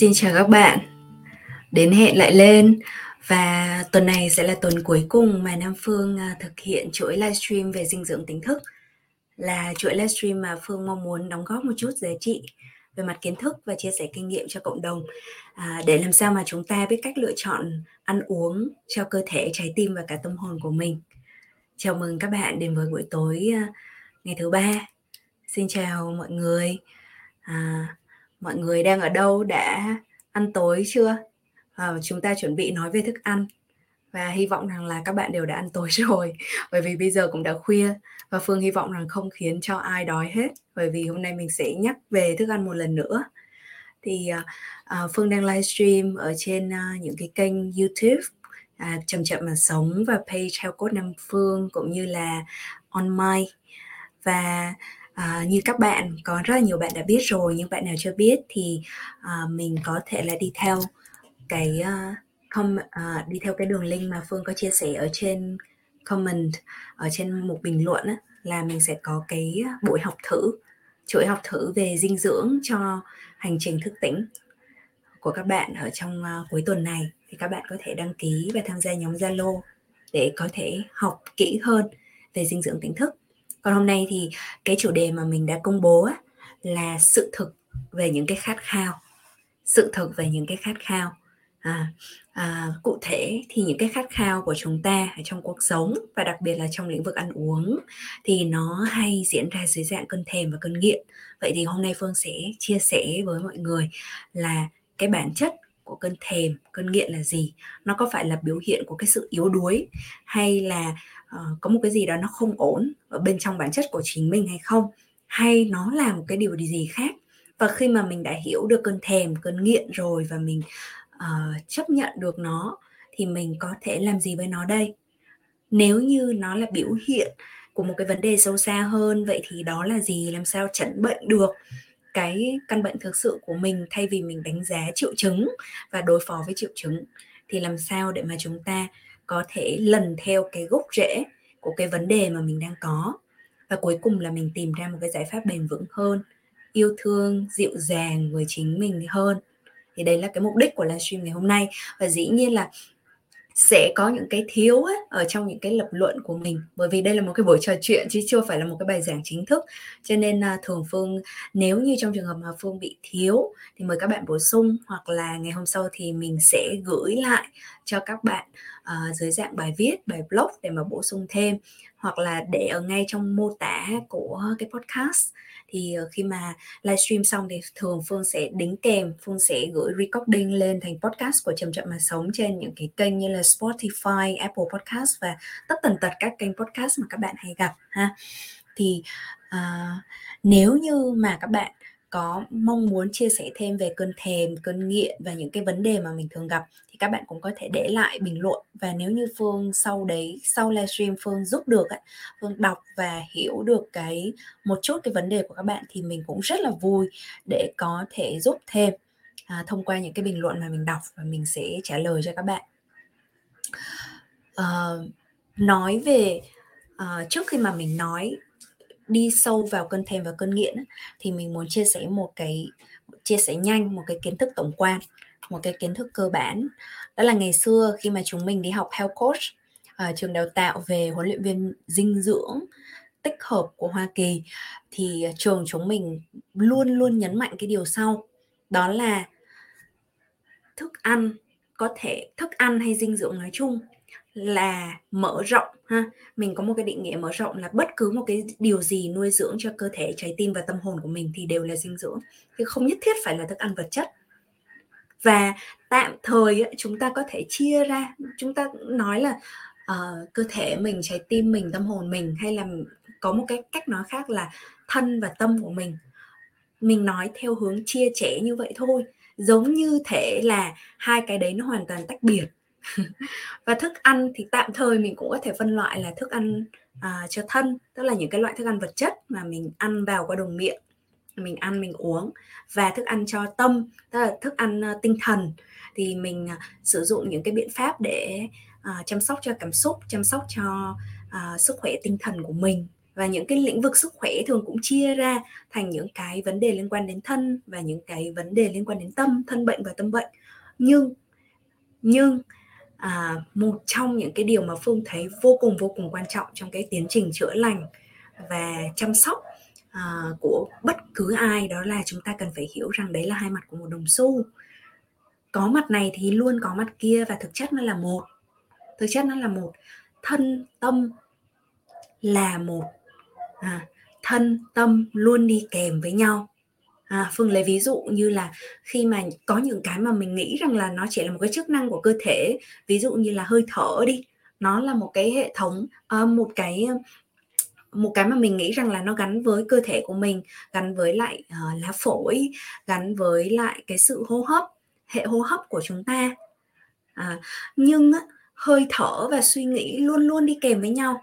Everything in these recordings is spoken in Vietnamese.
Xin chào các bạn. Đến hẹn lại lên và tuần này sẽ là tuần cuối cùng mà Nam Phương à, thực hiện chuỗi livestream về dinh dưỡng tính thức. Là chuỗi livestream mà Phương mong muốn đóng góp một chút giá trị về mặt kiến thức và chia sẻ kinh nghiệm cho cộng đồng à, để làm sao mà chúng ta biết cách lựa chọn ăn uống cho cơ thể, trái tim và cả tâm hồn của mình. Chào mừng các bạn đến với buổi tối à, ngày thứ ba. Xin chào mọi người. À, mọi người đang ở đâu? Đã ăn tối chưa? À, chúng ta chuẩn bị nói về thức ăn. Và hy vọng rằng là các bạn đều đã ăn tối rồi. Bởi vì bây giờ cũng đã khuya và phương hy vọng rằng không khiến cho ai đói hết. Bởi vì hôm nay mình sẽ nhắc về thức ăn một lần nữa. Thì à, à phương đang livestream ở trên à, những cái kênh youtube à, chậm chậm mà sống và page theo cốt nam phương cũng như là on my và À, như các bạn có rất là nhiều bạn đã biết rồi nhưng bạn nào chưa biết thì à, mình có thể là đi theo cái uh, com, uh, đi theo cái đường link mà Phương có chia sẻ ở trên comment ở trên một bình luận á, là mình sẽ có cái buổi học thử chuỗi học thử về dinh dưỡng cho hành trình thức tỉnh của các bạn ở trong uh, cuối tuần này. Thì các bạn có thể đăng ký và tham gia nhóm Zalo để có thể học kỹ hơn về dinh dưỡng tỉnh thức còn hôm nay thì cái chủ đề mà mình đã công bố á, là sự thực về những cái khát khao. Sự thực về những cái khát khao. À, à, cụ thể thì những cái khát khao của chúng ta ở trong cuộc sống và đặc biệt là trong lĩnh vực ăn uống thì nó hay diễn ra dưới dạng cơn thèm và cơn nghiện. Vậy thì hôm nay phương sẽ chia sẻ với mọi người là cái bản chất của cơn thèm cơn nghiện là gì? Nó có phải là biểu hiện của cái sự yếu đuối hay là uh, có một cái gì đó nó không ổn ở bên trong bản chất của chính mình hay không? Hay nó là một cái điều gì khác? Và khi mà mình đã hiểu được cơn thèm cơn nghiện rồi và mình uh, chấp nhận được nó thì mình có thể làm gì với nó đây? Nếu như nó là biểu hiện của một cái vấn đề sâu xa hơn vậy thì đó là gì? Làm sao chẩn bệnh được cái căn bệnh thực sự của mình thay vì mình đánh giá triệu chứng và đối phó với triệu chứng? Thì làm sao để mà chúng ta có thể lần theo cái gốc rễ của cái vấn đề mà mình đang có. Và cuối cùng là mình tìm ra một cái giải pháp bền vững hơn yêu thương dịu dàng với chính mình hơn. Thì đây là cái mục đích của livestream ngày hôm nay. Và dĩ nhiên là sẽ có những cái thiếu ấy, ở trong những cái lập luận của mình. Bởi vì đây là một cái buổi trò chuyện chứ chưa phải là một cái bài giảng chính thức. Cho nên uh, thường phương nếu như trong trường hợp mà phương bị thiếu thì mời các bạn bổ sung. Hoặc là ngày hôm sau thì mình sẽ gửi lại cho các bạn uh, dưới dạng bài viết bài blog để mà bổ sung thêm hoặc là để ở ngay trong mô tả của cái podcast. Thì ờ, khi mà livestream xong thì thường Phương sẽ đính kèm Phương sẽ gửi recording lên thành podcast của chậm chậm mà sống trên những cái kênh như là Spotify, Apple Podcast và tất tần tật các kênh podcast mà các bạn hay gặp ha. Thì uh, nếu như mà các bạn có mong muốn chia sẻ thêm về cơn thèm, cơn nghiện và những cái vấn đề mà mình thường gặp thì các bạn cũng có thể để lại bình luận và nếu như Phương sau đấy sau livestream Phương giúp được ấy, Phương đọc và hiểu được cái một chút cái vấn đề của các bạn thì mình cũng rất là vui để có thể giúp thêm à, thông qua những cái bình luận mà mình đọc và mình sẽ trả lời cho các bạn. À, nói về à, trước khi mà mình nói đi sâu vào cơn thèm và cơn nghiện thì mình muốn chia sẻ một cái, chia sẻ nhanh một cái kiến thức tổng quan, một cái kiến thức cơ bản. Đó là ngày xưa khi mà chúng mình đi học health coach ở trường đào tạo về huấn luyện viên dinh dưỡng tích hợp của Hoa Kỳ, thì ờ, trường chúng mình luôn luôn nhấn mạnh cái điều sau, đó là thức ăn, có thể thức ăn hay dinh dưỡng nói chung là mở rộng ha? Mình có một cái định nghĩa mở rộng là bất cứ một cái điều gì nuôi dưỡng cho cơ thể trái tim và tâm hồn của mình thì đều là dinh dưỡng. Chứ không nhất thiết phải là thức ăn vật chất. Và tạm thời chúng ta có thể chia ra chúng ta nói là uh, cơ thể mình trái tim mình tâm hồn mình hay là có một cái cách nói khác là thân và tâm của mình. Mình nói theo hướng chia trẻ như vậy thôi. Giống như thể là hai cái đấy nó hoàn toàn tách biệt. và thức ăn thì tạm thời mình cũng có thể phân loại là thức ăn à, cho thân tức là những cái loại thức ăn vật chất mà mình ăn vào qua đường miệng mình ăn mình uống và thức ăn cho tâm tức là thức ăn uh, tinh thần. Thì mình uh, sử dụng những cái biện pháp để uh, chăm sóc cho cảm xúc chăm sóc cho uh, sức khỏe tinh thần của mình. Và những cái lĩnh vực sức khỏe thường cũng chia ra thành những cái vấn đề liên quan đến thân và những cái vấn đề liên quan đến tâm thân bệnh và tâm bệnh. Nhưng nhưng à, một trong những cái điều mà phương thấy vô cùng vô cùng quan trọng trong cái tiến trình chữa lành và chăm sóc à, của bất cứ ai đó là chúng ta cần phải hiểu rằng đấy là hai mặt của một đồng xu. Có mặt này thì luôn có mặt kia và thực chất nó là một. Thực chất nó là một thân tâm là một à, thân tâm luôn đi kèm với nhau à, phương lấy ví dụ như là khi mà có những cái mà mình nghĩ rằng là nó chỉ là một cái chức năng của cơ thể ví dụ như là hơi thở đi nó là một cái hệ thống uh, một cái một cái mà mình nghĩ rằng là nó gắn với cơ thể của mình gắn với lại uh, lá phổi gắn với lại cái sự hô hấp hệ hô hấp của chúng ta. À, nhưng hơi thở và suy nghĩ luôn luôn đi kèm với nhau.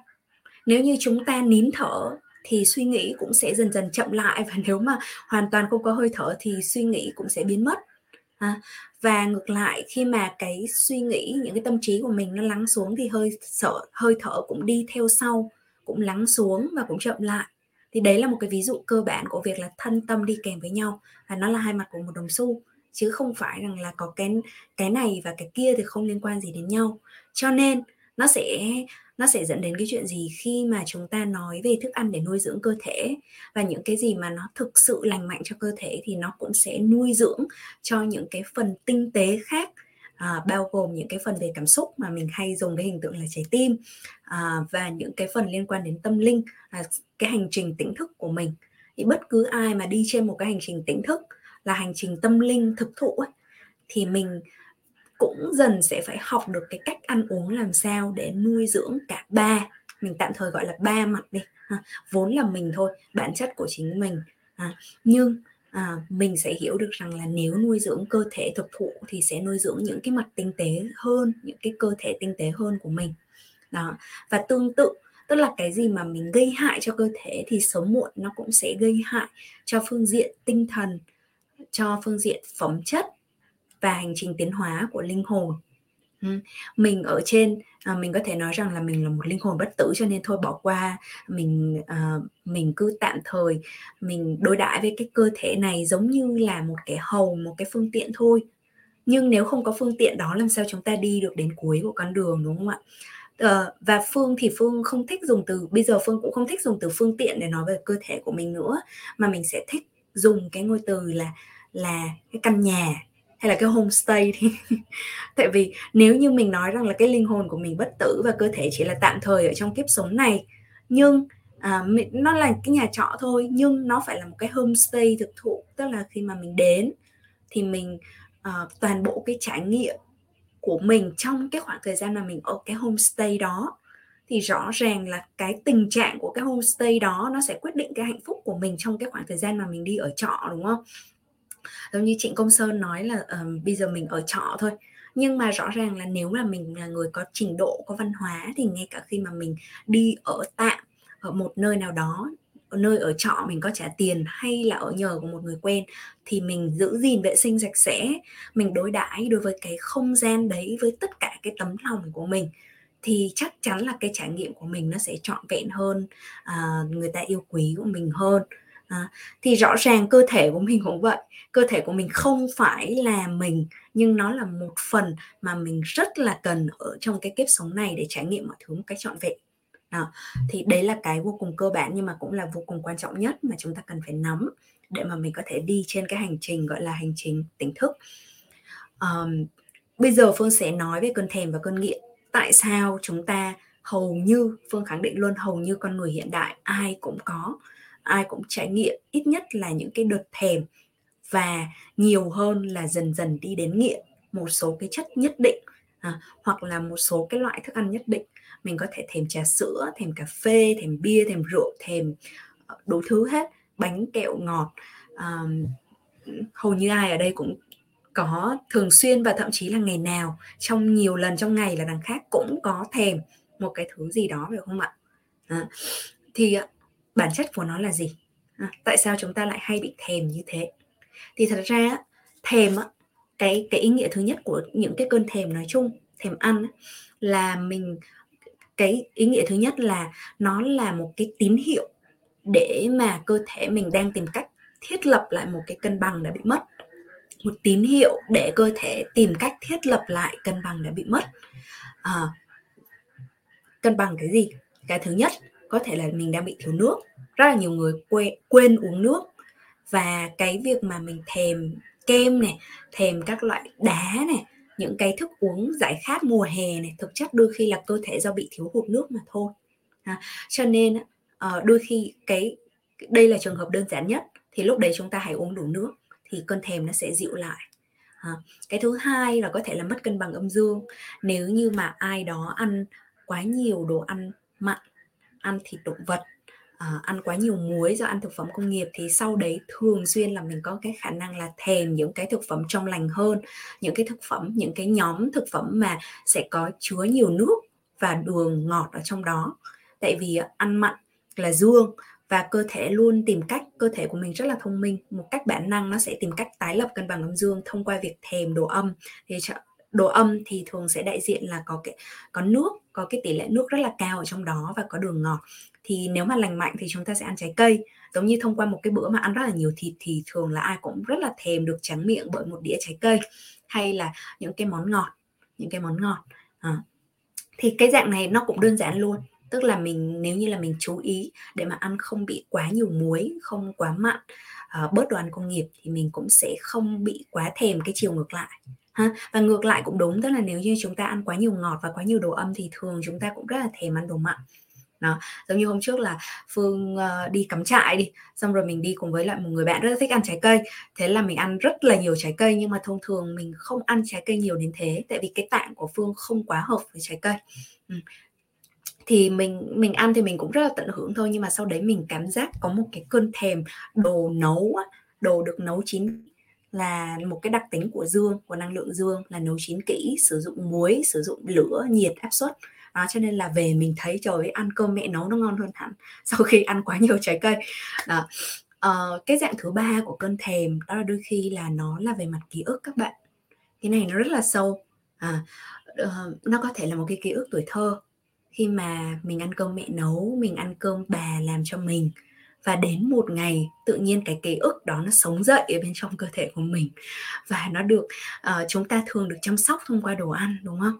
Nếu như chúng ta nín thở thì suy nghĩ cũng sẽ dần dần chậm lại và nếu mà hoàn toàn không có hơi thở thì suy nghĩ cũng sẽ biến mất. À, và ngược lại khi mà cái suy nghĩ những cái tâm trí của mình nó lắng xuống thì hơi sợ hơi thở cũng đi theo sau cũng lắng xuống và cũng chậm lại. Thì đấy là một cái ví dụ cơ bản của việc là thân tâm đi kèm với nhau và nó là hai mặt của một đồng xu chứ không phải rằng là có cái cái này và cái kia thì không liên quan gì đến nhau. Cho nên nó sẽ nó sẽ dẫn đến cái chuyện gì khi mà chúng ta nói về thức ăn để nuôi dưỡng cơ thể? Và những cái gì mà nó thực sự lành mạnh cho cơ thể thì nó cũng sẽ nuôi dưỡng cho những cái phần tinh tế khác à, bao gồm những cái phần về cảm xúc mà mình hay dùng cái hình tượng là trái tim à, và những cái phần liên quan đến tâm linh là cái hành trình tỉnh thức của mình. Thì bất cứ ai mà đi trên một cái hành trình tỉnh thức là hành trình tâm linh thực thụ ấy, thì mình cũng dần sẽ phải học được cái cách ăn uống làm sao để nuôi dưỡng cả ba. Mình tạm thời gọi là ba mặt đi à, vốn là mình thôi bản chất của chính mình à, nhưng à, mình sẽ hiểu được rằng là nếu nuôi dưỡng cơ thể thực thụ thì sẽ nuôi dưỡng những cái mặt tinh tế hơn những cái cơ thể tinh tế hơn của mình. Đó. Và tương tự tức là cái gì mà mình gây hại cho cơ thể thì sớm muộn nó cũng sẽ gây hại cho phương diện tinh thần cho phương diện phẩm chất và hành trình tiến hóa của linh hồn. Ừ, mình ở trên à, mình có thể nói rằng là mình là một linh hồn bất tử cho nên thôi bỏ qua. Mình à, mình cứ tạm thời mình đối đãi với cái cơ thể này giống như là một cái hầu một cái phương tiện thôi. Nhưng nếu không có phương tiện đó làm sao chúng ta đi được đến cuối của con đường đúng không ạ? Ờ, và phương thì phương không thích dùng từ bây giờ phương cũng không thích dùng từ phương tiện để nói về cơ thể của mình nữa mà mình sẽ thích dùng cái ngôi từ là là cái căn nhà hay là cái homestay thì tại vì nếu như mình nói rằng là cái linh hồn của mình bất tử và cơ thể chỉ là tạm thời ở trong kiếp sống này nhưng à, nó là cái nhà trọ thôi nhưng nó phải là một cái homestay thực thụ tức là khi mà mình đến thì mình uh, toàn bộ cái trải nghiệm của mình trong cái khoảng thời gian mà mình ở cái homestay đó thì rõ ràng là cái tình trạng của cái homestay đó nó sẽ quyết định cái hạnh phúc của mình trong cái khoảng thời gian mà mình đi ở trọ đúng không? Giống như trịnh công sơn nói là uh, bây giờ mình ở trọ thôi. Nhưng mà rõ ràng là nếu mà mình là người có trình độ có văn hóa thì ngay cả khi mà mình đi ở tạm ở một nơi nào đó ở nơi ở trọ mình có trả tiền hay là ở nhờ của một người quen thì mình giữ gìn vệ sinh sạch sẽ mình đối đãi đối với cái không gian đấy với tất cả cái tấm lòng của mình thì chắc chắn là cái trải nghiệm của mình nó sẽ trọn vẹn hơn à, người ta yêu quý của mình hơn à, thì rõ ràng cơ thể của mình cũng vậy. Cơ thể của mình không phải là mình nhưng nó là một phần mà mình rất là cần ở trong cái kiếp sống này để trải nghiệm mọi thứ một cách trọn vẹn. Đó. thì đấy là cái vô cùng cơ bản nhưng mà cũng là vô cùng quan trọng nhất mà chúng ta cần phải nắm để mà mình có thể đi trên cái hành trình gọi là hành trình tỉnh thức. Um, bây giờ phương sẽ nói về cơn thèm và cơn nghiện. Tại sao chúng ta hầu như phương khẳng định luôn hầu như con người hiện đại ai cũng có ai cũng trải nghiệm ít nhất là những cái đợt thèm và nhiều hơn là dần dần đi đến nghiện một số cái chất nhất định à, hoặc là một số cái loại thức ăn nhất định. Mình có thể thèm trà sữa thèm cà phê thèm bia thèm rượu thèm ờ, đủ thứ hết bánh kẹo ngọt à, hầu như ai ở đây cũng có thường xuyên và thậm chí là ngày nào trong nhiều lần trong ngày là đằng khác cũng có thèm một cái thứ gì đó phải không ạ? À, thì ờ, bản chất của nó là gì? À, tại sao chúng ta lại hay bị thèm như thế? Thì thật ra thèm cái cái ý nghĩa thứ nhất của những cái cơn thèm nói chung thèm ăn là mình cái ý nghĩa thứ nhất là nó là một cái tín hiệu để mà cơ thể mình đang tìm cách thiết lập lại một cái cân bằng đã bị mất. Một tín hiệu để cơ thể tìm cách thiết lập lại cân bằng đã bị mất. À, cân bằng cái gì? Cái thứ nhất có thể là mình đang bị thiếu nước rất là nhiều người quên, quên uống nước. Và cái việc mà mình thèm kem này thèm các loại đá này những cái thức uống giải khát mùa hè này thực chất đôi khi là cơ thể do bị thiếu hụt nước mà thôi. À, cho nên ờ, đôi khi cái đây là trường hợp đơn giản nhất thì lúc đấy chúng ta hãy uống đủ nước thì cơn thèm nó sẽ dịu lại. À, cái thứ hai là có thể là mất cân bằng âm dương. Nếu như mà ai đó ăn quá nhiều đồ ăn mặn ăn thịt động vật uh, ăn quá nhiều muối do ăn thực phẩm công nghiệp thì sau đấy thường xuyên là mình có cái khả năng là thèm những cái thực phẩm trong lành hơn những cái thực phẩm những cái nhóm thực phẩm mà sẽ có chứa nhiều nước và đường ngọt ở trong đó. Tại vì ăn mặn là dương và cơ thể luôn tìm cách cơ thể của mình rất là thông minh. Một cách bản năng nó sẽ tìm cách tái lập cân bằng âm dương thông qua việc thèm đồ âm. Thì đồ âm thì thường sẽ đại diện là có cái có nước có cái tỷ lệ nước rất là cao ở trong đó và có đường ngọt thì nếu mà lành mạnh thì chúng ta sẽ ăn trái cây. Giống như thông qua một cái bữa mà ăn rất là nhiều thịt thì thường là ai cũng rất là thèm được tráng miệng bởi một đĩa trái cây hay là những cái món ngọt những cái món ngọt. À. thì cái dạng này nó cũng đơn giản luôn. Tức là mình nếu như là mình chú ý để mà ăn không bị quá nhiều muối không quá mặn uh, bớt đồ ăn công nghiệp thì mình cũng sẽ không bị quá thèm cái chiều ngược lại. Ha và ngược lại cũng đúng. Tức là nếu như chúng ta ăn quá nhiều ngọt và quá nhiều đồ âm thì thường chúng ta cũng rất là thèm ăn đồ mặn đó giống như hôm trước là phương uh, đi cắm trại đi xong rồi mình đi cùng với lại một người bạn rất là thích ăn trái cây. Thế là mình ăn rất là nhiều trái cây nhưng mà thông thường mình không ăn trái cây nhiều đến thế tại vì cái tạng của phương không quá hợp với trái cây. Ừ. thì mình mình ăn thì mình cũng rất là tận hưởng thôi nhưng mà sau đấy mình cảm giác có một cái cơn thèm đồ nấu đồ được nấu chín là một cái đặc tính của dương của năng lượng dương là nấu chín kỹ sử dụng muối sử dụng lửa nhiệt áp suất à, cho nên là về mình thấy trời ơi, ăn cơm mẹ nấu nó ngon hơn hẳn sau khi ăn quá nhiều trái cây. Đó. À, cái dạng thứ ba của cơn thèm đó là đôi khi là nó là về mặt ký ức các bạn. Cái này nó rất là sâu. À, uh, nó có thể là một cái ký ức tuổi thơ. Khi mà mình ăn cơm mẹ nấu mình ăn cơm bà làm cho mình. Và đến một ngày tự nhiên cái ký ức đó nó sống dậy ở bên trong cơ thể của mình. Và nó được uh, chúng ta thường được chăm sóc thông qua đồ ăn đúng không?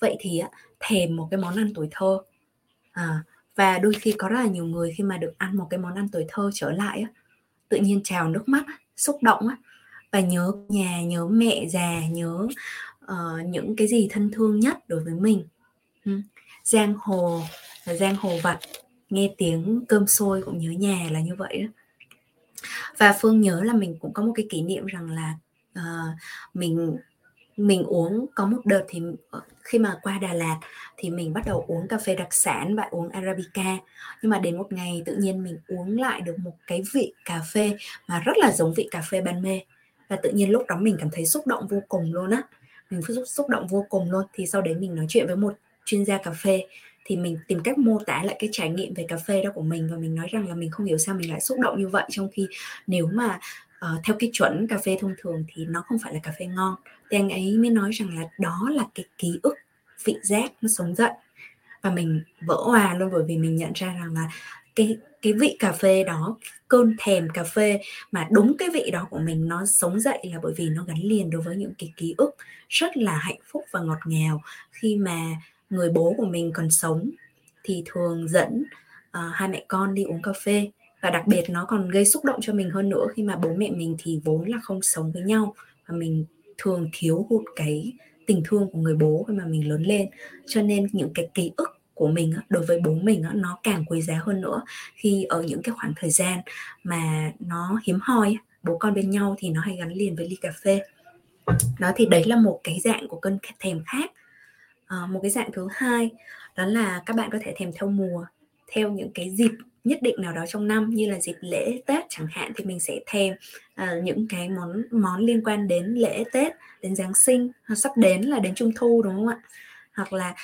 Vậy thì thèm một cái món ăn tuổi thơ. À, và đôi khi có rất là nhiều người khi mà được ăn một cái món ăn tuổi thơ trở lại tự nhiên trào nước mắt xúc động và nhớ nhà nhớ mẹ già nhớ uh, những cái gì thân thương nhất đối với mình. Ừ, giang hồ giang hồ vặt nghe tiếng cơm sôi cũng nhớ nhà là như vậy đó và phương nhớ là mình cũng có một cái kỷ niệm rằng là uh, mình mình uống có một đợt thì ờ, khi mà qua Đà Lạt thì mình bắt đầu uống cà phê đặc sản và uống Arabica. Nhưng mà đến một ngày tự nhiên mình uống lại được một cái vị cà phê mà rất là giống vị cà phê ban mê. Và tự nhiên lúc đó mình cảm thấy xúc động vô cùng luôn á. Mình xúc xúc động vô cùng luôn. Thì sau đấy mình nói chuyện với một chuyên gia cà phê thì mình tìm cách mô tả lại cái trải nghiệm về cà phê đó của mình và mình nói rằng là mình không hiểu sao mình lại xúc động như vậy. Trong khi nếu mà uh, theo cái chuẩn cà phê thông thường thì nó không phải là cà phê ngon. Thì anh ấy mới nói rằng là đó là cái ký ức vị giác nó sống dậy. Và mình vỡ hòa luôn bởi vì mình nhận ra rằng là cái cái vị cà phê đó cơn thèm cà phê mà đúng cái vị đó của mình nó sống dậy là bởi vì nó gắn liền đối với những cái ký ức rất là hạnh phúc và ngọt ngào. Khi mà người bố của mình còn sống thì thường dẫn uh, hai mẹ con đi uống cà phê và đặc biệt nó còn gây xúc động cho mình hơn nữa khi mà bố mẹ mình thì vốn là không sống với nhau. Và mình thường thiếu hụt cái tình thương của người bố khi mà mình lớn lên. Cho nên những cái ký ức của mình đối với bố mình nó càng quý giá hơn nữa. Khi ở những cái khoảng thời gian mà nó hiếm hoi bố con bên nhau thì nó hay gắn liền với ly cà phê. Đó thì đấy là một cái dạng của cơn thèm khác à, ờ, một cái dạng thứ hai đó là các bạn có thể thèm theo mùa theo những cái dịp nhất định nào đó trong năm như là dịp lễ Tết chẳng hạn thì mình sẽ thèm uh, những cái món món liên quan đến lễ Tết, đến Giáng sinh, sắp đến là đến Trung thu đúng không ạ? Hoặc là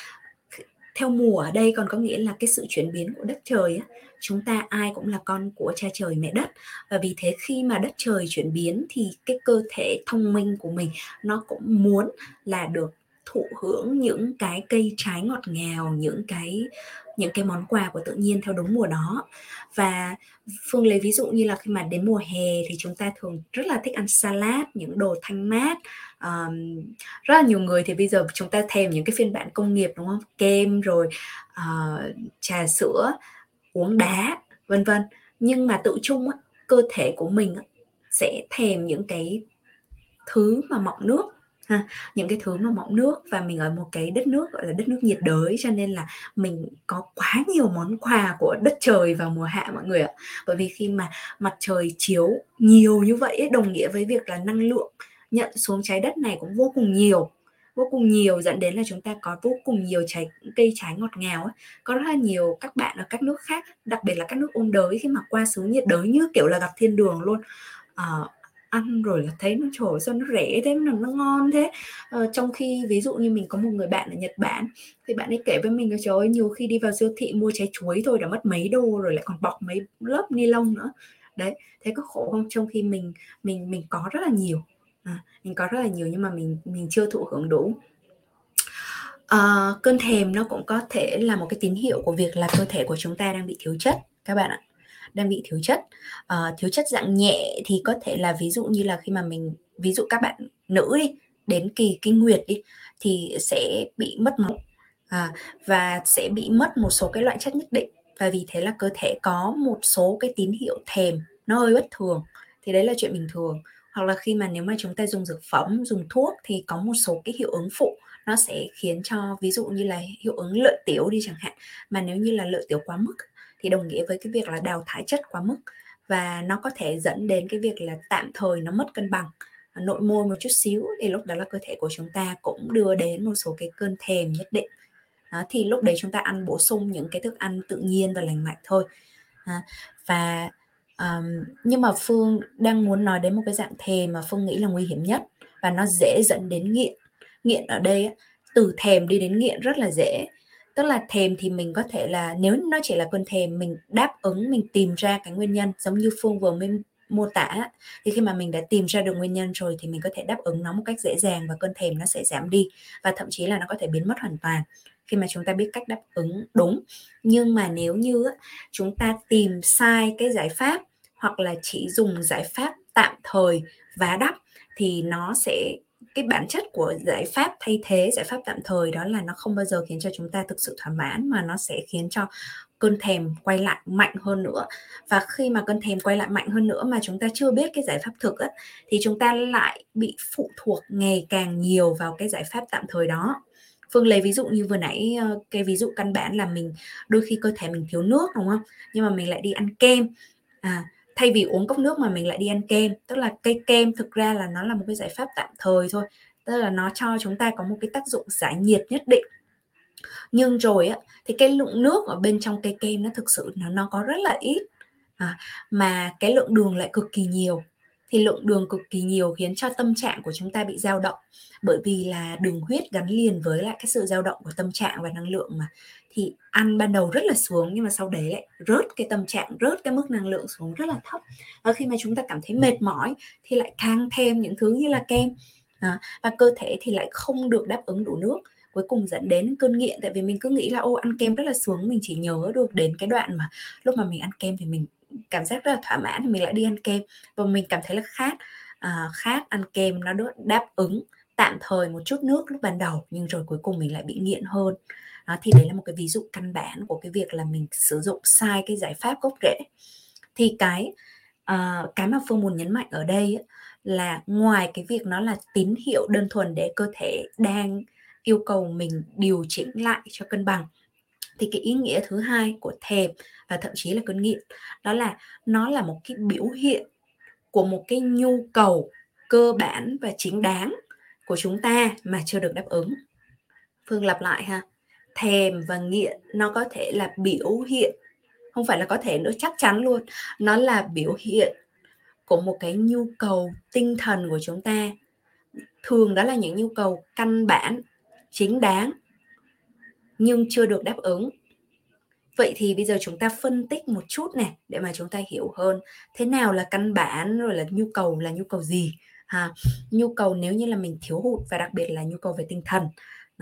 theo mùa ở đây còn có nghĩa là cái sự chuyển biến của đất trời á chúng ta ai cũng là con của cha trời mẹ đất và vì thế khi mà đất trời chuyển biến thì cái cơ thể thông minh của mình nó cũng muốn là được thụ hưởng những cái cây trái ngọt ngào những cái những cái món quà của tự nhiên theo đúng mùa đó. Và phương lấy ví dụ như là khi mà đến mùa hè thì chúng ta thường rất là thích ăn salad những đồ thanh mát. Um, rất là nhiều người thì bây giờ chúng ta thèm những cái phiên bản công nghiệp đúng không? Kem rồi uh, trà sữa uống đá vân vân. Nhưng mà tự chung cơ thể của mình sẽ thèm những cái thứ mà mọng nước ha. Những cái thứ mà mọng nước và mình ở một cái đất nước gọi là đất nước nhiệt đới cho nên là mình có quá nhiều món quà của đất trời vào mùa hạ mọi người ạ. Bởi vì khi mà mặt trời chiếu nhiều như vậy ấy, đồng nghĩa với việc là năng lượng nhận xuống trái đất này cũng vô cùng nhiều vô cùng nhiều dẫn đến là chúng ta có vô cùng nhiều trái cây trái ngọt ngào ấy. có rất là nhiều các bạn ở các nước khác đặc biệt là các nước ôn đới khi mà qua xứ nhiệt đới như kiểu là gặp thiên đường luôn. À, ăn rồi là thấy nó trời sao nó rẻ thế nó, nó ngon thế. Ờ, trong khi ví dụ như mình có một người bạn ở Nhật Bản thì bạn ấy kể với mình là trời ơi nhiều khi đi vào siêu thị mua trái chuối thôi đã mất mấy đô rồi lại còn bọc mấy lớp ni lông nữa. Đấy thế có khổ không? Trong khi mình mình mình có rất là nhiều. À, mình có rất là nhiều nhưng mà mình mình chưa thụ hưởng đủ. À, cơn thèm nó cũng có thể là một cái tín hiệu của việc là cơ thể của chúng ta đang bị thiếu chất các bạn ạ đang bị thiếu chất. À, thiếu chất dạng nhẹ thì có thể là ví dụ như là khi mà mình ví dụ các bạn nữ đi đến kỳ kinh nguyệt đi thì sẽ bị mất máu. À, và sẽ bị mất một số cái loại chất nhất định. Và vì thế là cơ thể có một số cái tín hiệu thèm nó hơi bất thường. Thì đấy là chuyện bình thường. Hoặc là khi mà nếu mà chúng ta dùng dược phẩm dùng thuốc thì có một số cái hiệu ứng phụ nó sẽ khiến cho ví dụ như là hiệu ứng lợi tiểu đi chẳng hạn. Mà nếu như là lợi tiểu quá mức thì đồng nghĩa với cái việc là đào thải chất quá mức và nó có thể dẫn đến cái việc là tạm thời nó mất cân bằng à, nội môi một chút xíu thì lúc đó là cơ thể của chúng ta cũng đưa đến một số cái cơn thèm nhất định. Đó, thì lúc đấy chúng ta ăn bổ sung những cái thức ăn tự nhiên và lành mạnh thôi. À, và um, nhưng mà phương đang muốn nói đến một cái dạng thèm mà phương nghĩ là nguy hiểm nhất và nó dễ dẫn đến nghiện. Nghiện ở đây từ thèm đi đến nghiện rất là dễ tức là thèm thì mình có thể là, nếu nó chỉ là cơn thèm, mình đáp ứng, mình tìm ra cái nguyên nhân, giống như phương vừa mới mô tả thì khi mà mình đã tìm ra được nguyên nhân rồi thì mình có thể đáp ứng nó một cách dễ dàng và cơn thèm nó sẽ giảm đi và thậm chí là nó có thể biến mất hoàn toàn. Khi mà chúng ta biết cách đáp ứng đúng, nhưng mà nếu như chúng ta tìm sai cái giải pháp hoặc là chỉ dùng giải pháp tạm thời và đắp thì nó sẽ cái bản chất của giải pháp thay thế giải pháp tạm thời đó là nó không bao giờ khiến cho chúng ta thực sự thỏa mãn mà nó sẽ khiến cho cơn thèm quay lại mạnh hơn nữa. Và khi mà cơn thèm quay lại mạnh hơn nữa mà chúng ta chưa biết cái giải pháp thực ấy, thì chúng ta lại bị phụ thuộc ngày càng nhiều vào cái giải pháp tạm thời đó. Phương lấy ví dụ như vừa nãy ờ, cái ví dụ căn bản là mình đôi khi cơ thể mình thiếu nước đúng không? Nhưng mà mình lại đi ăn kem. À thay vì uống cốc nước mà mình lại đi ăn kem tức là cây kem thực ra là nó là một cái giải pháp tạm thời thôi. Tức là nó cho chúng ta có một cái tác dụng giải nhiệt nhất định. Nhưng rồi á thì cái lượng nước ở bên trong cây kem nó thực sự nó nó có rất là ít. À, mà cái lượng đường lại cực kỳ nhiều. Thì lượng đường cực kỳ nhiều khiến cho tâm trạng của chúng ta bị dao động. Bởi vì là đường huyết gắn liền với lại cái sự dao động của tâm trạng và năng lượng mà thì ăn ban đầu rất là xuống nhưng mà sau đấy lại rớt cái tâm trạng rớt cái mức năng lượng xuống rất là thấp. Và khi mà chúng ta cảm thấy mệt mỏi thì lại càng thêm những thứ như là kem à, và cơ thể thì lại không được đáp ứng đủ nước. Cuối cùng dẫn đến cơn nghiện tại vì mình cứ nghĩ là ô ăn kem rất là sướng mình chỉ nhớ được đến cái đoạn mà lúc mà mình ăn kem thì mình cảm giác rất là thỏa mãn thì mình lại đi ăn kem. Và mình cảm thấy là khát à, khát ăn kem nó đáp ứng tạm thời một chút nước lúc ban đầu nhưng rồi cuối cùng mình lại bị nghiện hơn đó, thì đấy là một cái ví dụ căn bản của cái việc là mình sử dụng sai cái giải pháp gốc rễ. Thì cái uh, cái mà phương muốn nhấn mạnh ở đây ấy, là ngoài cái việc nó là tín hiệu đơn thuần để cơ thể đang yêu cầu mình điều chỉnh lại cho cân bằng thì cái ý nghĩa thứ hai của thèm và thậm chí là cơn nghiện đó là nó là một cái biểu hiện của một cái nhu cầu cơ bản và chính đáng của chúng ta mà chưa được đáp ứng. Phương lặp lại ha thèm và nghiện nó có thể là biểu hiện không phải là có thể nữa chắc chắn luôn. Nó là biểu hiện của một cái nhu cầu tinh thần của chúng ta. Thường đó là những nhu cầu căn bản chính đáng nhưng chưa được đáp ứng. Vậy thì bây giờ chúng ta phân tích một chút này để mà chúng ta hiểu hơn. Thế nào là căn bản rồi là nhu cầu là nhu cầu gì? À, nhu cầu nếu như là mình thiếu hụt và đặc biệt là nhu cầu về tinh thần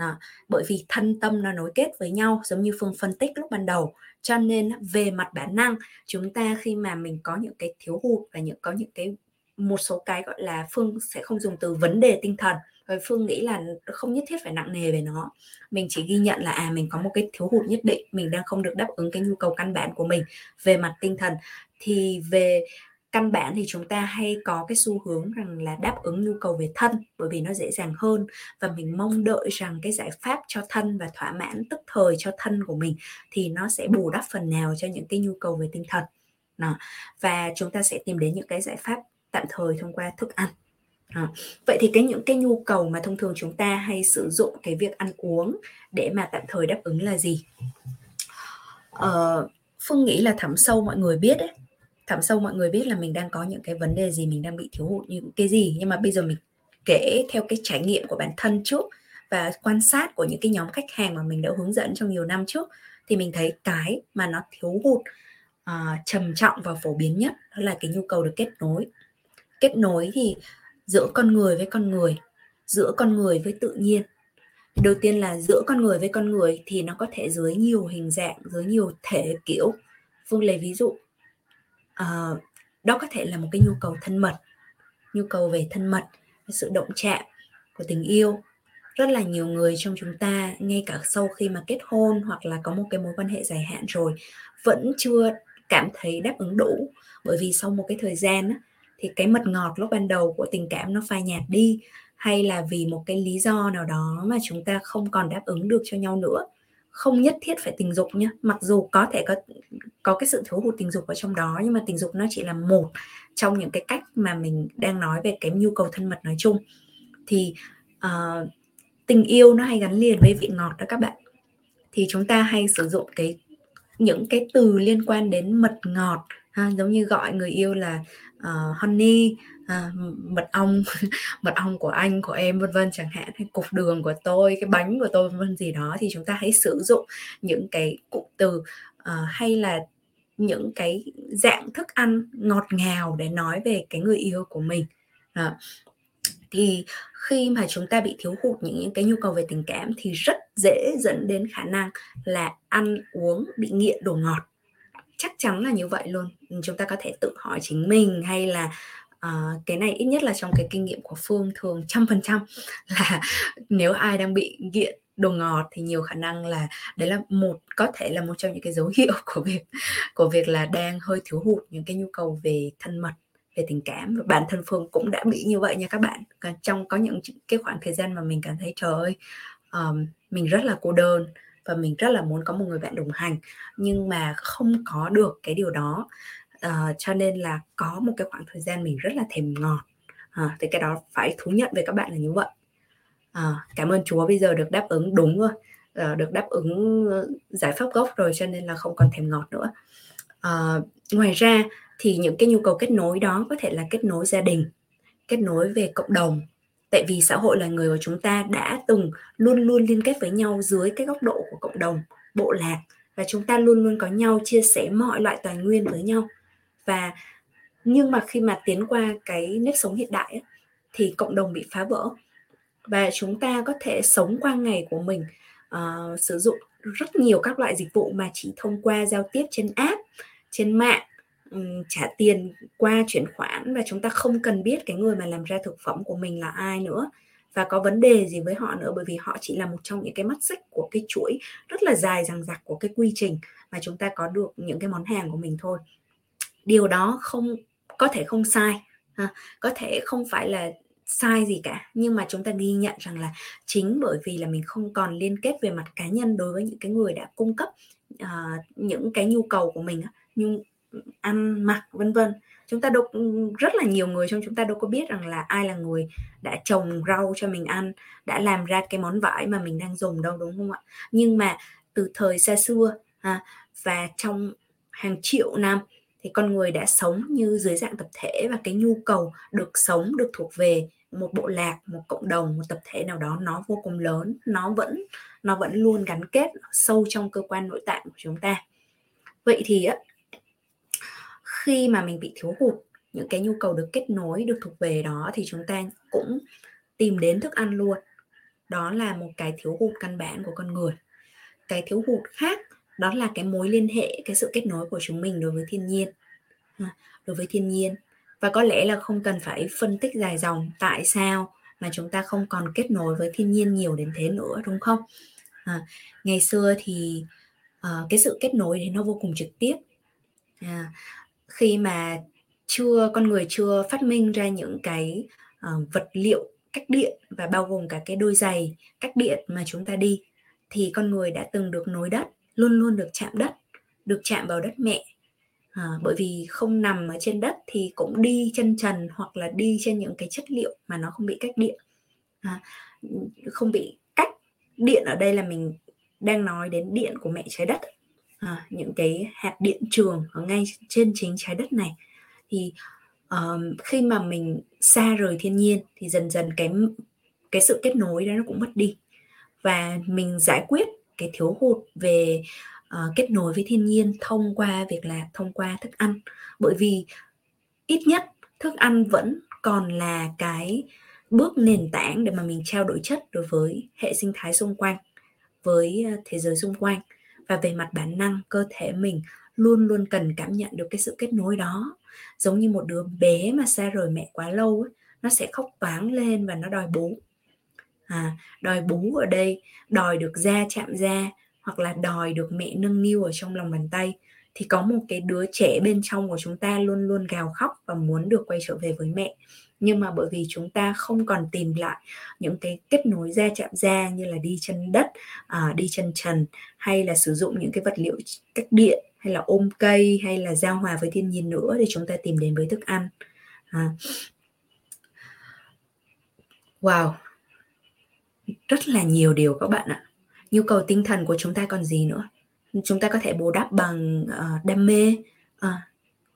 đó. bởi vì thân tâm nó nối kết với nhau, giống như phương phân tích lúc ban đầu. Cho nên về mặt bản năng, chúng ta khi mà mình có những cái thiếu hụt và những, có những cái, một số cái, gọi là, phương sẽ không dùng từ vấn đề tinh thần. Rồi phương nghĩ là không nhất thiết phải nặng nề về nó. Mình chỉ ghi nhận là à mình có một cái thiếu hụt nhất định, mình đang không được đáp ứng cái nhu cầu căn bản của mình về mặt tinh thần. Thì về căn bản thì chúng ta hay có cái xu hướng rằng là đáp ứng nhu cầu về thân bởi vì nó dễ dàng hơn. Và mình mong đợi rằng cái giải pháp cho thân và thỏa mãn tức thời cho thân của mình thì nó sẽ bù đắp phần nào cho những cái nhu cầu về tinh thần. Đó. và chúng ta sẽ tìm đến những cái giải pháp tạm thời thông qua thức ăn. À, vậy thì cái những cái nhu cầu mà thông thường chúng ta hay sử dụng cái việc ăn uống để mà tạm thời đáp ứng là gì? Ờ, Phương nghĩ là thẳm sâu mọi người biết đấy thẳm sâu mọi người biết là mình đang có những cái vấn đề gì mình đang bị thiếu hụt những cái gì. Nhưng mà bây giờ mình kể theo cái trải nghiệm của bản thân trước và quan sát của những cái nhóm khách hàng mà mình đã hướng dẫn trong nhiều năm trước thì mình thấy cái mà nó thiếu hụt uh, trầm trọng và phổ biến nhất đó là cái nhu cầu được kết nối. Kết nối thì giữa con người với con người giữa con người với tự nhiên. Đầu tiên là giữa con người với con người thì nó có thể dưới nhiều hình dạng dưới nhiều thể kiểu. Phương lấy ví dụ uh, đó có thể là một cái nhu cầu thân mật nhu cầu về thân mật sự động chạm của tình yêu. Rất là nhiều người trong chúng ta ngay cả sau khi mà kết hôn hoặc là có một cái mối quan hệ dài hạn rồi vẫn chưa cảm thấy đáp ứng đủ. Bởi vì sau một cái thời gian á, thì cái mật ngọt lúc ban đầu của tình cảm nó phai nhạt đi hay là vì một cái lý do nào đó mà chúng ta không còn đáp ứng được cho nhau nữa không nhất thiết phải tình dục nhé mặc dù có thể có có cái sự thiếu hụt tình dục ở trong đó nhưng mà tình dục nó chỉ là một trong những cái cách mà mình đang nói về cái nhu cầu thân mật nói chung. Thì uh, tình yêu nó hay gắn liền với vị ngọt đó các bạn. Thì chúng ta hay sử dụng cái những cái từ liên quan đến mật ngọt ha, giống như gọi người yêu là uh, honey à, mật ong mật ong của anh của em vân vân chẳng hạn hay cục đường của tôi cái bánh của tôi vân vân gì đó thì chúng ta hãy sử dụng những cái cụm từ uh, hay là những cái dạng thức ăn ngọt ngào để nói về cái người yêu của mình. À, thì khi mà chúng ta bị thiếu hụt những cái nhu cầu về tình cảm thì rất dễ dẫn đến khả năng là ăn uống bị nghiện đồ ngọt. Chắc chắn là như vậy luôn. Chúng ta có thể tự hỏi chính mình hay là uh, cái này ít nhất là trong cái kinh nghiệm của phương thường trăm phần trăm là nếu ai đang bị nghiện đồ ngọt thì nhiều khả năng là đấy là một có thể là một trong những cái dấu hiệu của việc của việc là đang hơi thiếu hụt những cái nhu cầu về thân mật về tình cảm. Và bản thân phương cũng đã bị như vậy nha các bạn. Trong có những cái khoảng thời gian mà mình cảm thấy trời ơi um, mình rất là cô đơn và mình rất là muốn có một người bạn đồng hành nhưng mà không có được cái điều đó uh, cho nên là có một cái khoảng thời gian mình rất là thèm ngọt. Uh, thì cái đó phải thú nhận với các bạn là như vậy. Uh, cảm ơn chúa bây giờ được đáp ứng đúng rồi. Uh, được đáp ứng giải pháp gốc rồi cho nên là không còn thèm ngọt nữa. Uh, ngoài ra thì những cái nhu cầu kết nối đó có thể là kết nối gia đình kết nối về cộng đồng. Tại vì xã hội là người của chúng ta đã từng luôn luôn liên kết với nhau dưới cái góc độ của cộng đồng bộ lạc. Và chúng ta luôn luôn có nhau chia sẻ mọi loại tài nguyên với nhau và nhưng mà khi mà tiến qua cái nếp sống hiện đại ấy, thì cộng đồng bị phá vỡ. Và chúng ta có thể sống qua ngày của mình uh, sử dụng rất nhiều các loại dịch vụ mà chỉ thông qua giao tiếp trên app trên mạng um, trả tiền qua chuyển khoản. Và chúng ta không cần biết cái người mà làm ra thực phẩm của mình là ai nữa và có vấn đề gì với họ nữa bởi vì họ chỉ là một trong những cái mắt xích của cái chuỗi rất là dài dằng dặc của cái quy trình mà chúng ta có được những cái món hàng của mình thôi điều đó không có thể không sai ha. có thể không phải là sai gì cả nhưng mà chúng ta ghi nhận rằng là chính bởi vì là mình không còn liên kết về mặt cá nhân đối với những cái người đã cung cấp uh, những cái nhu cầu của mình như ăn mặc vân vân chúng ta đâu rất là nhiều người trong chúng ta đâu có biết rằng là ai là người đã trồng rau cho mình ăn đã làm ra cái món vải mà mình đang dùng đâu đúng không ạ nhưng mà từ thời xa xưa ha, và trong hàng triệu năm thì con người đã sống như dưới dạng tập thể và cái nhu cầu được sống, được thuộc về một bộ lạc, một cộng đồng, một tập thể nào đó nó vô cùng lớn, nó vẫn nó vẫn luôn gắn kết sâu trong cơ quan nội tạng của chúng ta. Vậy thì á, khi mà mình bị thiếu hụt, những cái nhu cầu được kết nối, được thuộc về đó thì chúng ta cũng tìm đến thức ăn luôn. Đó là một cái thiếu hụt căn bản của con người. Cái thiếu hụt khác đó là cái mối liên hệ cái sự kết nối của chúng mình đối với thiên nhiên. Đối với thiên nhiên. Và có lẽ là không cần phải phân tích dài dòng tại sao mà chúng ta không còn kết nối với thiên nhiên nhiều đến thế nữa đúng không? À, ngày xưa thì uh, cái sự kết nối thì nó vô cùng trực tiếp. À, khi mà chưa con người chưa phát minh ra những cái uh, vật liệu cách điện và bao gồm cả cái đôi giày cách điện mà chúng ta đi thì con người đã từng được nối đất luôn luôn được chạm đất được chạm vào đất mẹ. À, bởi vì không nằm ở trên đất thì cũng đi chân trần hoặc là đi trên những cái chất liệu mà nó không bị cách điện. À, không bị cách điện ở đây là mình đang nói đến điện của mẹ trái đất. À, những cái hạt điện trường ở ngay trên chính trái đất này. Thì um, khi mà mình xa rời thiên nhiên thì dần dần cái cái sự kết nối đó nó cũng mất đi. Và mình giải quyết cái thiếu hụt về uh, kết nối với thiên nhiên thông qua việc là thông qua thức ăn. Bởi vì ít nhất thức ăn vẫn còn là cái bước nền tảng để mà mình trao đổi chất đối với hệ sinh thái xung quanh với ờ, thế giới xung quanh. Và về mặt bản năng cơ thể mình luôn luôn cần cảm nhận được cái sự kết nối đó. Giống như một đứa bé mà xa rời mẹ quá lâu ấy, nó sẽ khóc toáng lên và nó đòi bú à, đòi bú ở đây đòi được da chạm da hoặc là đòi được mẹ nâng niu ở trong lòng bàn tay thì có một cái đứa trẻ bên trong của chúng ta luôn luôn gào khóc và muốn được quay trở về với mẹ. Nhưng mà bởi vì chúng ta không còn tìm lại những cái kết nối da chạm da như là đi chân đất à, đi chân trần hay là sử dụng những cái vật liệu cách điện hay là ôm cây hay là giao hòa với thiên nhiên nữa để chúng ta tìm đến với thức ăn. À. wow rất là nhiều điều các bạn ạ. Nhu cầu tinh thần của chúng ta còn gì nữa? Chúng ta có thể bù đắp bằng uh, đam mê. Uh,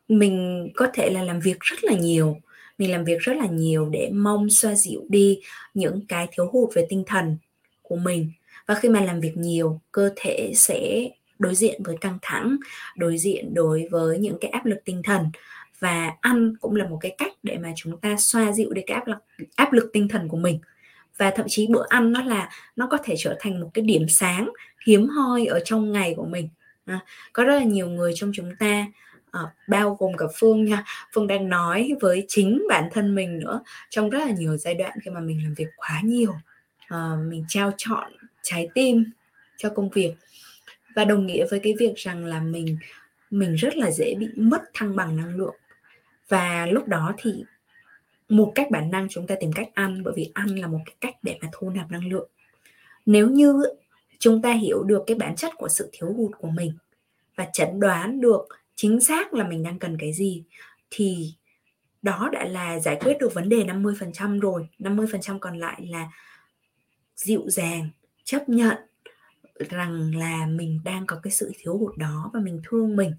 mình có thể là làm việc rất là nhiều mình làm việc rất là nhiều để mong xoa dịu đi những cái thiếu hụt về tinh thần của mình. Và khi mà làm việc nhiều cơ thể sẽ đối diện với căng thẳng đối diện đối với những cái áp lực tinh thần. Và ăn cũng là một cái cách để mà chúng ta xoa dịu đi cái áp lực áp lực tinh thần của mình và thậm chí bữa ăn nó là nó có thể trở thành một cái điểm sáng hiếm hoi ở trong ngày của mình. À, có rất là nhiều người trong chúng ta à, bao gồm cả phương nha phương đang nói với chính bản thân mình nữa trong rất là nhiều giai đoạn khi mà mình làm việc quá nhiều. À, mình trao chọn trái tim cho công việc. Và đồng nghĩa với cái việc rằng là mình mình rất là dễ bị mất thăng bằng năng lượng. Và lúc đó thì một cách bản năng chúng ta tìm cách ăn, bởi vì ăn là một cái cách để mà thu nạp năng lượng. Nếu như chúng ta hiểu được cái bản chất của sự thiếu hụt của mình và chẩn đoán được chính xác là mình đang cần cái gì, thì đó đã là giải quyết được vấn đề 50% rồi. 50% còn lại là dịu dàng, chấp nhận rằng là mình đang có cái sự thiếu hụt đó và mình thương mình.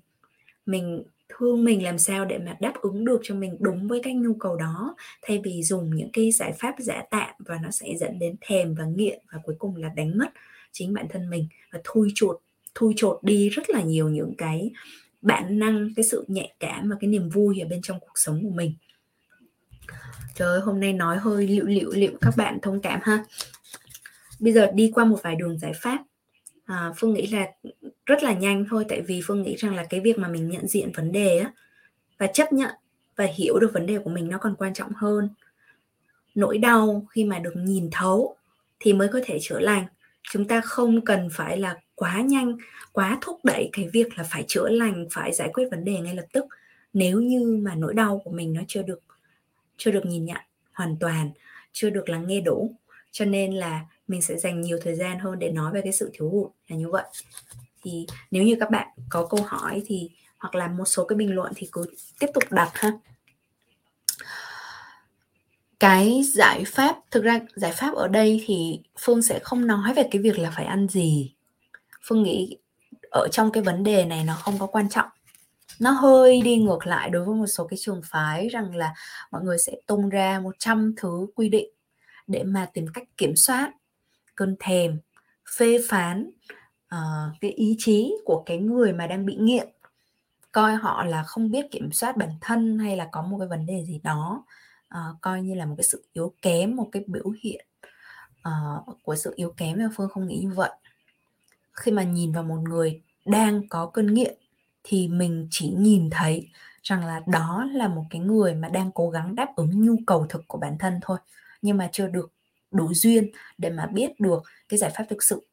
Mình thương mình làm sao để mà đáp ứng được cho mình đúng với cái nhu cầu đó. Thay vì dùng những cái giải pháp giả tạm và nó sẽ dẫn đến thèm và nghiện và cuối cùng là đánh mất chính bản thân mình và thui chột thui chột đi rất là nhiều những cái bản năng cái sự nhạy cảm và cái niềm vui ở bên trong cuộc sống của mình. Trời ơi hôm nay nói hơi liệu liệu liệu các bạn thông cảm ha? Bây giờ đi qua một vài đường giải pháp. À, phương nghĩ là rất là nhanh thôi, tại vì phương nghĩ rằng là cái việc mà mình nhận diện vấn đề á và chấp nhận và hiểu được vấn đề của mình nó còn quan trọng hơn. Nỗi đau khi mà được nhìn thấu thì mới có thể chữa lành. Chúng ta không cần phải là quá nhanh, quá thúc đẩy cái việc là phải chữa lành, phải giải quyết vấn đề ngay lập tức nếu như mà nỗi đau của mình nó chưa được chưa được nhìn nhận hoàn toàn, chưa được lắng nghe đủ. Cho nên là mình sẽ dành nhiều thời gian hơn để nói về cái sự thiếu hụt là như vậy thì nếu như các bạn có câu hỏi thì, hoặc là một số cái bình luận thì cứ tiếp tục đặt ha. Cái giải pháp, thực ra giải pháp ở đây thì phương sẽ không nói về cái việc là phải ăn gì. Phương nghĩ ở trong cái vấn đề này nó không có quan trọng. Nó hơi đi ngược lại đối với một số cái trường phái rằng là mọi người sẽ tung ra 100 thứ quy định để mà tìm cách kiểm soát cơn thèm, phê phán uh, cái ý chí của cái người mà đang bị nghiện coi họ là không biết kiểm soát bản thân hay là có một cái vấn đề gì đó uh, coi như là một cái sự yếu kém một cái biểu hiện uh, của sự yếu kém và phương không nghĩ như vậy. Khi mà nhìn vào một người đang có cơn nghiện thì mình chỉ nhìn thấy rằng là đó là một cái người mà đang cố gắng đáp ứng nhu cầu thực của bản thân thôi nhưng mà chưa được đủ duyên để mà biết được cái giải pháp thực sự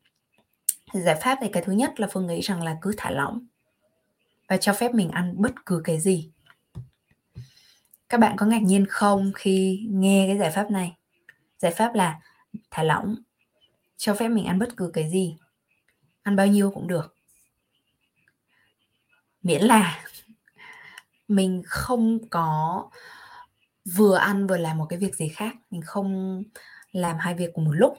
giải pháp này, cái thứ nhất là phương nghĩ rằng là cứ thả lỏng và cho phép mình ăn bất cứ cái gì. Các bạn có ngạc nhiên không khi nghe cái giải pháp này? Giải pháp là thả lỏng, cho phép mình ăn bất cứ cái gì. Ăn bao nhiêu cũng được. Miễn là mình không có vừa ăn vừa làm một cái việc gì khác. Mình không làm hai việc cùng một lúc.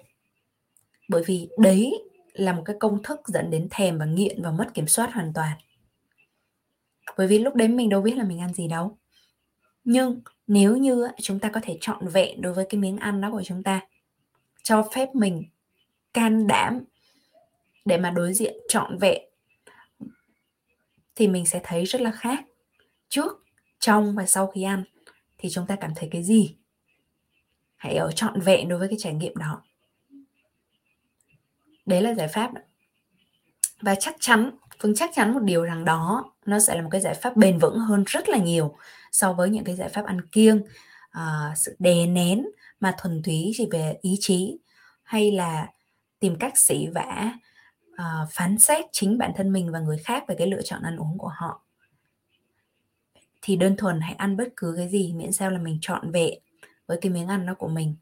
Bởi vì đấy là một cái công thức dẫn đến thèm và nghiện và mất kiểm soát hoàn toàn. Bởi vì lúc đấy mình đâu biết là mình ăn gì đâu. Nhưng nếu như chúng ta có thể chọn vẹn đối với cái miếng ăn đó của chúng ta, cho phép mình can đảm để mà đối diện trọn vẹn, thì mình sẽ thấy rất là khác. Trước, trong và sau khi ăn, thì chúng ta cảm thấy cái gì? Hãy ở trọn vẹn đối với cái trải nghiệm đó đấy là giải pháp và chắc chắn phương chắc chắn một điều rằng đó nó sẽ là một cái giải pháp bền vững hơn rất là nhiều so với những cái giải pháp ăn kiêng uh, sự đè nén mà thuần túy chỉ về ý chí hay là tìm cách xỉ vả uh, phán xét chính bản thân mình và người khác về cái lựa chọn ăn uống của họ. Thì đơn thuần hãy ăn bất cứ cái gì miễn sao là mình chọn vệ với cái miếng ăn đó của mình.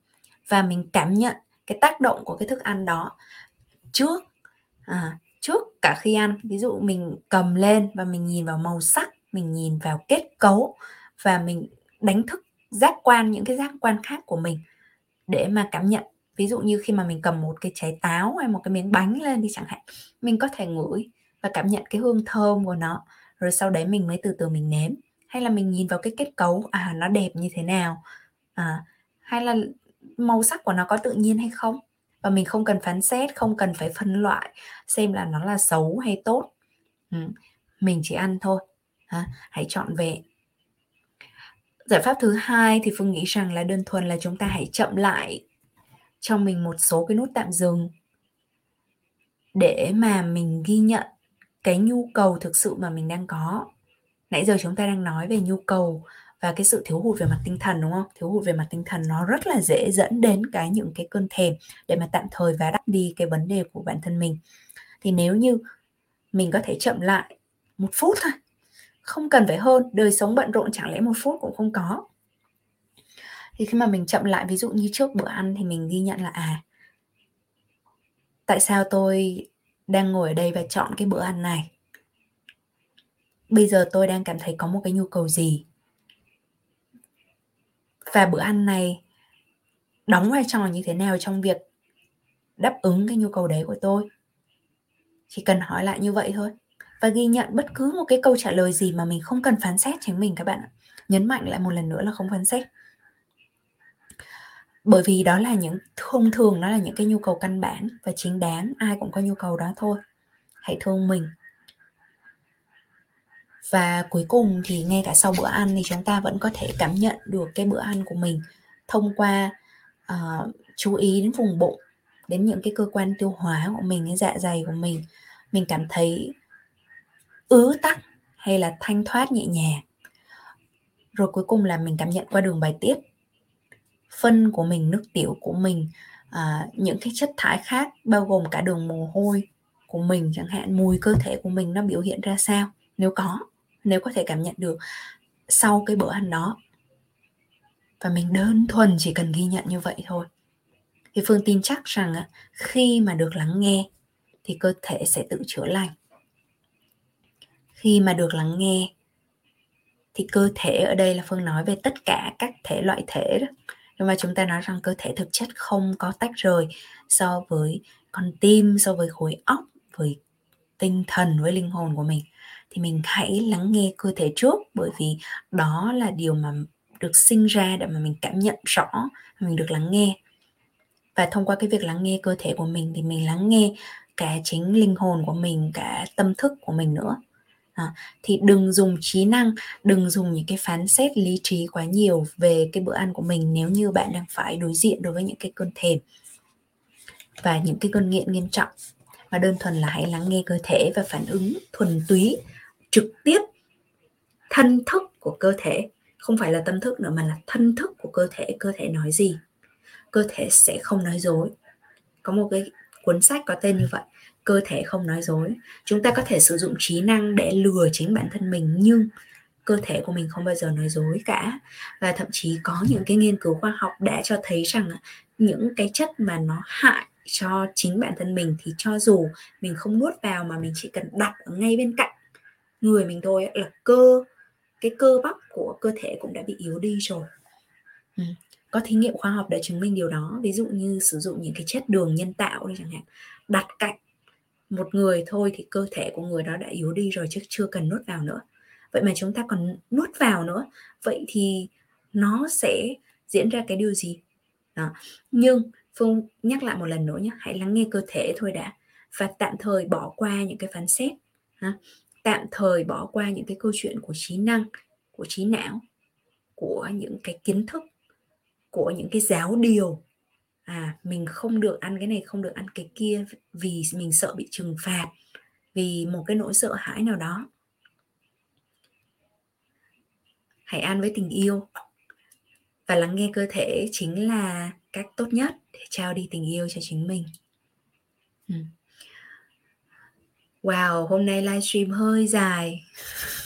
Và mình cảm nhận cái tác động của cái thức ăn đó trước. À, trước cả khi ăn ví dụ mình cầm lên và mình nhìn vào màu sắc mình nhìn vào kết cấu và mình đánh thức giác quan những cái giác quan khác của mình để mà cảm nhận. Ví dụ như khi mà mình cầm một cái trái táo hay một cái miếng bánh lên đi chẳng hạn mình có thể ngửi và cảm nhận cái hương thơm của nó rồi sau đấy mình mới từ từ mình nếm. Hay là mình nhìn vào cái kết cấu à nó đẹp như thế nào à, hay là màu sắc của nó có tự nhiên hay không? Và mình không cần phán xét không cần phải phân loại xem là nó là xấu hay tốt ừ. mình chỉ ăn thôi à, hãy chọn về giải pháp thứ hai thì phương nghĩ rằng là đơn thuần là chúng ta hãy chậm lại cho mình một số cái nút tạm dừng để mà mình ghi nhận cái nhu cầu thực sự mà mình đang có nãy giờ chúng ta đang nói về nhu cầu và cái sự thiếu hụt về mặt tinh thần, đúng không? Thiếu hụt về mặt tinh thần nó rất là dễ dẫn đến cái những cái cơn thèm để mà tạm thời và đắp đi cái vấn đề của bản thân mình. Thì nếu như mình có thể chậm lại một phút thôi, không cần phải hơn, đời sống bận rộn chẳng lẽ một phút cũng không có. Thì khi mà mình chậm lại, ví dụ như trước bữa ăn thì mình ghi nhận là à tại sao tôi đang ngồi ở đây và chọn cái bữa ăn này? Bây giờ tôi đang cảm thấy có một cái nhu cầu gì? Và bữa ăn này đóng vai trò như thế nào trong việc đáp ứng cái nhu cầu đấy của tôi? Chỉ cần hỏi lại như vậy thôi. Và ghi nhận bất cứ một cái câu trả lời gì mà mình không cần phán xét chính mình các bạn ạ. Nhấn mạnh lại một lần nữa là không phán xét. Bởi vì đó là những, thông thường đó là những cái nhu cầu căn bản và chính đáng, ai cũng có nhu cầu đó thôi. Hãy thương mình và cuối cùng thì ngay cả sau bữa ăn thì chúng ta vẫn có thể cảm nhận được cái bữa ăn của mình thông qua uh, chú ý đến vùng bụng đến những cái cơ quan tiêu hóa của mình cái dạ dày của mình. Mình cảm thấy ứ tắc hay là thanh thoát nhẹ nhàng. Rồi cuối cùng là mình cảm nhận qua đường bài tiết phân của mình nước tiểu của mình à, những cái chất thải khác bao gồm cả đường mồ hôi của mình chẳng hạn mùi cơ thể của mình nó biểu hiện ra sao nếu có nếu có thể cảm nhận được sau cái bữa ăn đó. Và mình đơn thuần chỉ cần ghi nhận như vậy thôi. Thì phương tin chắc rằng khi mà được lắng nghe thì cơ thể sẽ tự chữa lành. Khi mà được lắng nghe thì cơ thể, ở đây là phương nói về tất cả các thể loại thể đó. Nhưng mà chúng ta nói rằng cơ thể thực chất không có tách rời so với con tim, so với khối óc, với tinh thần, với linh hồn của mình thì mình hãy lắng nghe cơ thể trước bởi vì đó là điều mà được sinh ra để mà mình cảm nhận rõ mình được lắng nghe. Và thông qua cái việc lắng nghe cơ thể của mình thì mình lắng nghe cả chính linh hồn của mình cả tâm thức của mình nữa. À, thì đừng dùng trí năng đừng dùng những cái phán xét lý trí quá nhiều về cái bữa ăn của mình nếu như bạn đang phải đối diện đối với những cái cơn thèm và những cái cơn nghiện nghiêm trọng. Mà đơn thuần là hãy lắng nghe cơ thể và phản ứng thuần túy trực tiếp thân thức của cơ thể. Không phải là tâm thức nữa, mà là thân thức của cơ thể. Cơ thể nói gì? Cơ thể sẽ không nói dối. Có một cái cuốn sách có tên như vậy, cơ thể không nói dối. Chúng ta có thể sử dụng trí năng để lừa chính bản thân mình, nhưng cơ thể của mình không bao giờ nói dối cả. Và thậm chí có những cái nghiên cứu khoa học đã cho thấy rằng những cái chất mà nó hại cho chính bản thân mình thì cho dù mình không nuốt vào mà mình chỉ cần đặt ở ngay bên cạnh người mình thôi là cơ, cái cơ bắp của cơ thể cũng đã bị yếu đi rồi ừ. có thí nghiệm khoa học đã chứng minh điều đó ví dụ như sử dụng những cái chất đường nhân tạo đi chẳng hạn đặt cạnh một người thôi thì cơ thể của người đó đã yếu đi rồi chứ chưa cần nuốt vào nữa vậy mà chúng ta còn nuốt vào nữa, vậy thì nó sẽ diễn ra cái điều gì đó. nhưng phương nhắc lại một lần nữa nhé, hãy lắng nghe cơ thể thôi đã và tạm thời bỏ qua những cái phán xét, ha tạm thời bỏ qua những cái câu chuyện của trí năng, của trí não, của những cái kiến thức, của những cái giáo điều. À mình không được ăn cái này, không được ăn cái kia vì mình sợ bị trừng phạt, vì một cái nỗi sợ hãi nào đó. Hãy ăn với tình yêu. Và lắng nghe cơ thể chính là cách tốt nhất để trao đi tình yêu cho chính mình. Ừ wow hôm nay livestream hơi dài.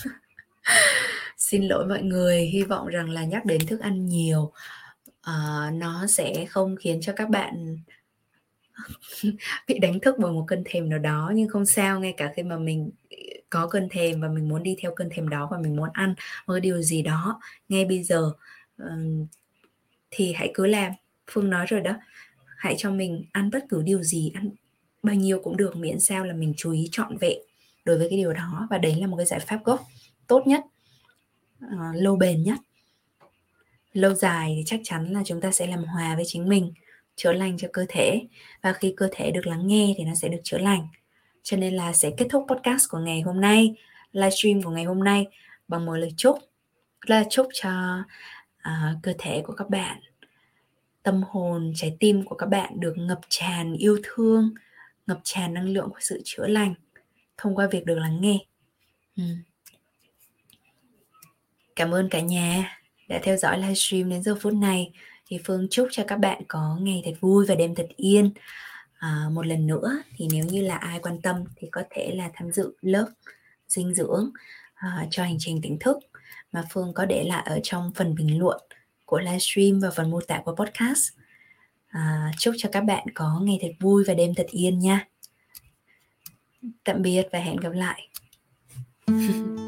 Xin lỗi mọi người hy vọng rằng là nhắc đến thức ăn nhiều uh, nó sẽ không khiến cho các bạn bị đánh thức bởi một cơn thèm nào đó. Nhưng không sao ngay cả khi mà mình có cơn thèm và mình muốn đi theo cơn thèm đó và mình muốn ăn một điều gì đó ngay bây giờ uh, thì hãy cứ làm. Phương nói rồi đó hãy cho mình ăn bất cứ điều gì ăn bao nhiêu cũng được miễn sao là mình chú ý trọn vẹn đối với cái điều đó. Và đấy là một cái giải pháp gốc tốt nhất uh, lâu bền nhất. Lâu dài thì chắc chắn là chúng ta sẽ làm hòa với chính mình chữa lành cho cơ thể. Và khi cơ thể được lắng nghe thì nó sẽ được chữa lành. Cho nên là sẽ kết thúc podcast của ngày hôm nay livestream của ngày hôm nay bằng một lời chúc là chúc cho uh, cơ thể của các bạn. Tâm hồn trái tim của các bạn được ngập tràn yêu thương ngập tràn năng lượng của sự chữa lành thông qua việc được lắng nghe. Ừ. cảm ơn cả nhà đã theo dõi livestream đến giờ phút này. Thì phương chúc cho các bạn có ngày thật vui và đêm thật yên. À, một lần nữa thì nếu như là ai quan tâm thì có thể là tham dự lớp dinh dưỡng à, cho hành trình tỉnh thức mà phương có để lại ở trong phần bình luận của livestream và phần mô tả của podcast à, chúc cho các bạn có ngày thật vui và đêm thật yên nha. Tạm biệt và hẹn gặp lại.